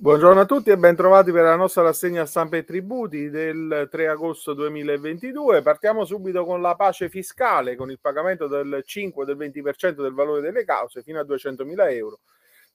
Buongiorno a tutti e bentrovati per la nostra rassegna stampa e tributi del 3 agosto 2022. Partiamo subito con la pace fiscale, con il pagamento del 5 del 20% del valore delle cause fino a 200.000 euro.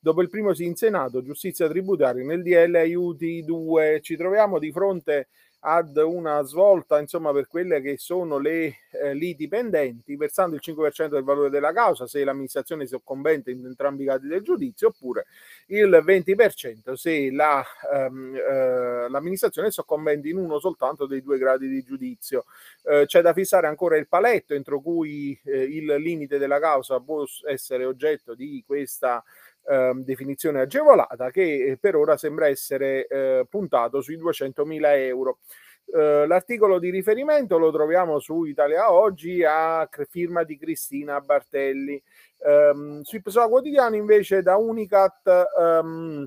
Dopo il primo sì in Senato, giustizia tributaria nel DL aiuti 2. Ci troviamo di fronte ad una svolta insomma per quelle che sono le eh, liti pendenti versando il 5% del valore della causa se l'amministrazione soccombente in entrambi i casi del giudizio oppure il 20% se la, ehm, eh, l'amministrazione soccombente in uno soltanto dei due gradi di giudizio. Eh, c'è da fissare ancora il paletto entro cui eh, il limite della causa può essere oggetto di questa eh, definizione agevolata che eh, per ora sembra essere eh, puntato sui 200.000 euro. Uh, l'articolo di riferimento lo troviamo su Italia Oggi a firma di Cristina Bartelli. Um, sui Pessoa Quotidiano invece da Unicat um,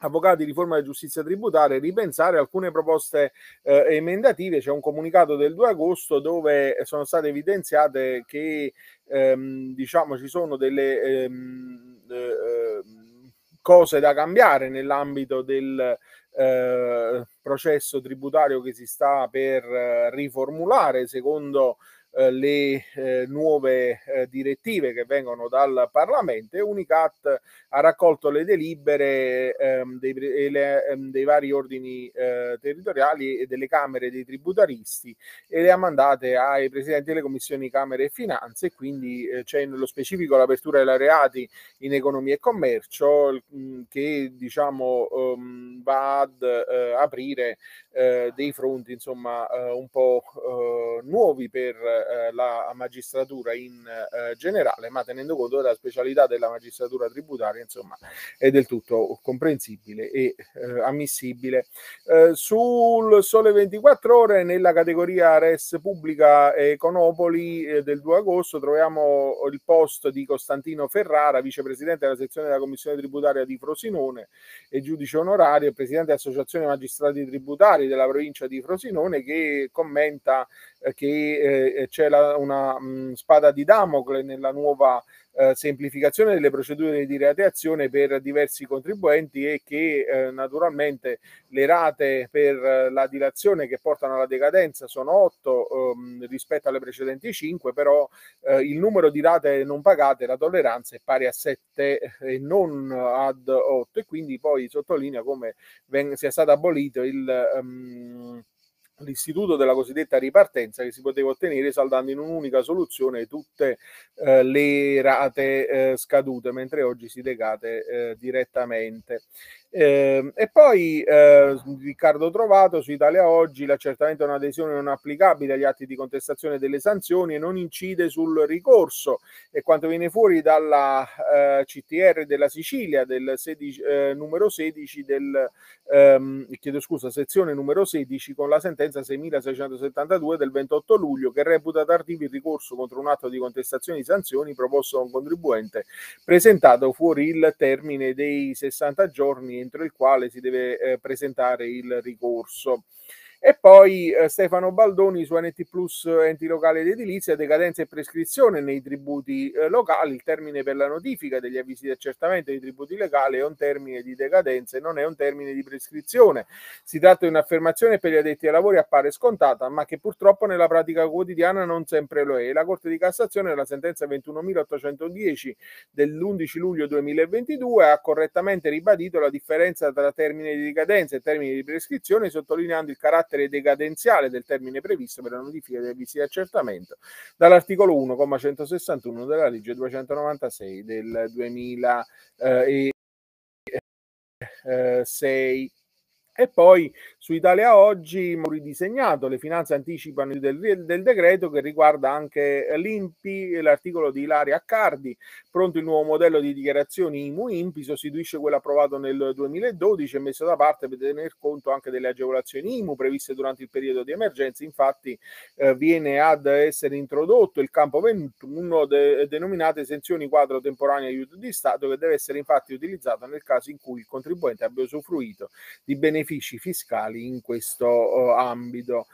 Avvocati riforma della giustizia tributaria, ripensare alcune proposte eh, emendative. C'è un comunicato del 2 agosto dove sono state evidenziate che ehm, diciamo ci sono delle ehm, eh, cose da cambiare nell'ambito del eh, processo tributario che si sta per eh, riformulare secondo le eh, nuove eh, direttive che vengono dal Parlamento e Unicat ha raccolto le delibere ehm, dei, le, ehm, dei, vari ordini eh, territoriali e delle Camere dei tributaristi e le ha mandate ai presidenti delle commissioni Camere e Finanze quindi eh, c'è nello specifico l'apertura dei laureati in economia e commercio mh, mm, che diciamo um, va ad uh, aprire uh, dei fronti insomma uh, un po' nuovi per eh, la magistratura in eh, generale, ma tenendo conto della specialità della magistratura tributaria, insomma, è del tutto comprensibile e eh, ammissibile. Eh, sul Sole 24 Ore, nella categoria Res Pubblica Econopoli eh, del 2 agosto, troviamo il post di Costantino Ferrara, vicepresidente della sezione della Commissione tributaria di Frosinone e giudice onorario, presidente dell'Associazione Magistrati Tributari della provincia di Frosinone, che commenta eh, che eh, c'è la, una mh, spada di Damocle nella nuova eh, semplificazione delle procedure di rateazione per diversi contribuenti e che eh, naturalmente le rate per la dilazione che portano alla decadenza sono 8 ehm, rispetto alle precedenti 5, però eh, il numero di rate non pagate, la tolleranza è pari a 7 e non ad 8 e quindi poi sottolinea come ven- sia stato abolito il... Um, l'istituto della cosiddetta ripartenza che si poteva ottenere saldando in un'unica soluzione tutte eh, le rate eh, scadute, mentre oggi si decade eh, direttamente. Eh, e poi eh, Riccardo Trovato su Italia Oggi l'accertamento è un'adesione non applicabile agli atti di contestazione delle sanzioni e non incide sul ricorso. E quanto viene fuori dalla eh, CTR della Sicilia del 16, eh, numero 16 del ehm, chiedo scusa sezione numero 16 con la sentenza 6672 del 28 luglio che reputa tardivo il ricorso contro un atto di contestazione di sanzioni proposto da un contribuente presentato fuori il termine dei 60 giorni entro il quale si deve eh, presentare il ricorso. E poi eh, Stefano Baldoni su NT Plus enti locali ed edilizia, decadenza e prescrizione nei tributi eh, locali. Il termine per la notifica degli avvisi di accertamento dei tributi legali è un termine di decadenza e non è un termine di prescrizione. Si tratta di un'affermazione per gli addetti ai lavori appare scontata, ma che purtroppo nella pratica quotidiana non sempre lo è. La Corte di Cassazione, nella sentenza 21.810 dell'11 luglio 2022, ha correttamente ribadito la differenza tra termine di decadenza e termine di prescrizione, sottolineando il carattere carattere decadenziale del termine previsto per la notifica dei avvisi di accertamento dall'articolo 1,161 della legge 296 del 2006. E poi su Italia Oggi, ridisegnato, le finanze anticipano del, del decreto che riguarda anche l'INPI, l'articolo di Ilaria Accardi, pronto il nuovo modello di dichiarazioni IMU-INPI, sostituisce quello approvato nel 2012 e messo da parte per tener conto anche delle agevolazioni IMU previste durante il periodo di emergenza. Infatti eh, viene ad essere introdotto il campo 21 de, denominato esenzioni quadro temporaneo aiuto di Stato che deve essere infatti utilizzato nel caso in cui il contribuente abbia usufruito di benefici fiscali in questo uh, ambito.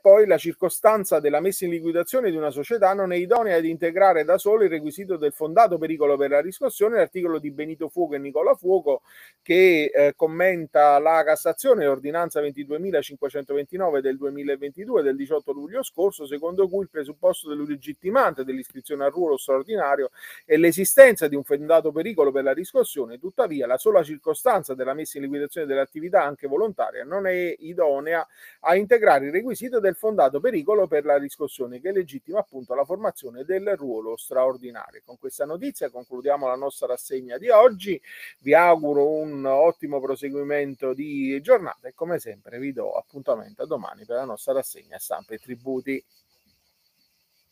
Poi la circostanza della messa in liquidazione di una società non è idonea ad integrare da solo il requisito del fondato pericolo per la riscossione, l'articolo di Benito Fuoco e Nicola Fuoco che eh, commenta la Cassazione, l'ordinanza 22.529 del 2022 del 18 luglio scorso, secondo cui il presupposto dell'illegittimante dell'iscrizione al ruolo straordinario è l'esistenza di un fondato pericolo per la riscossione, tuttavia la sola circostanza della messa in liquidazione dell'attività anche volontaria non è idonea a integrare il requisito del fondato pericolo per la riscossione che legittima appunto la formazione del ruolo straordinario. Con questa notizia concludiamo la nostra rassegna di oggi, vi auguro un ottimo proseguimento di giornata e come sempre vi do appuntamento a domani per la nostra rassegna stampa e tributi.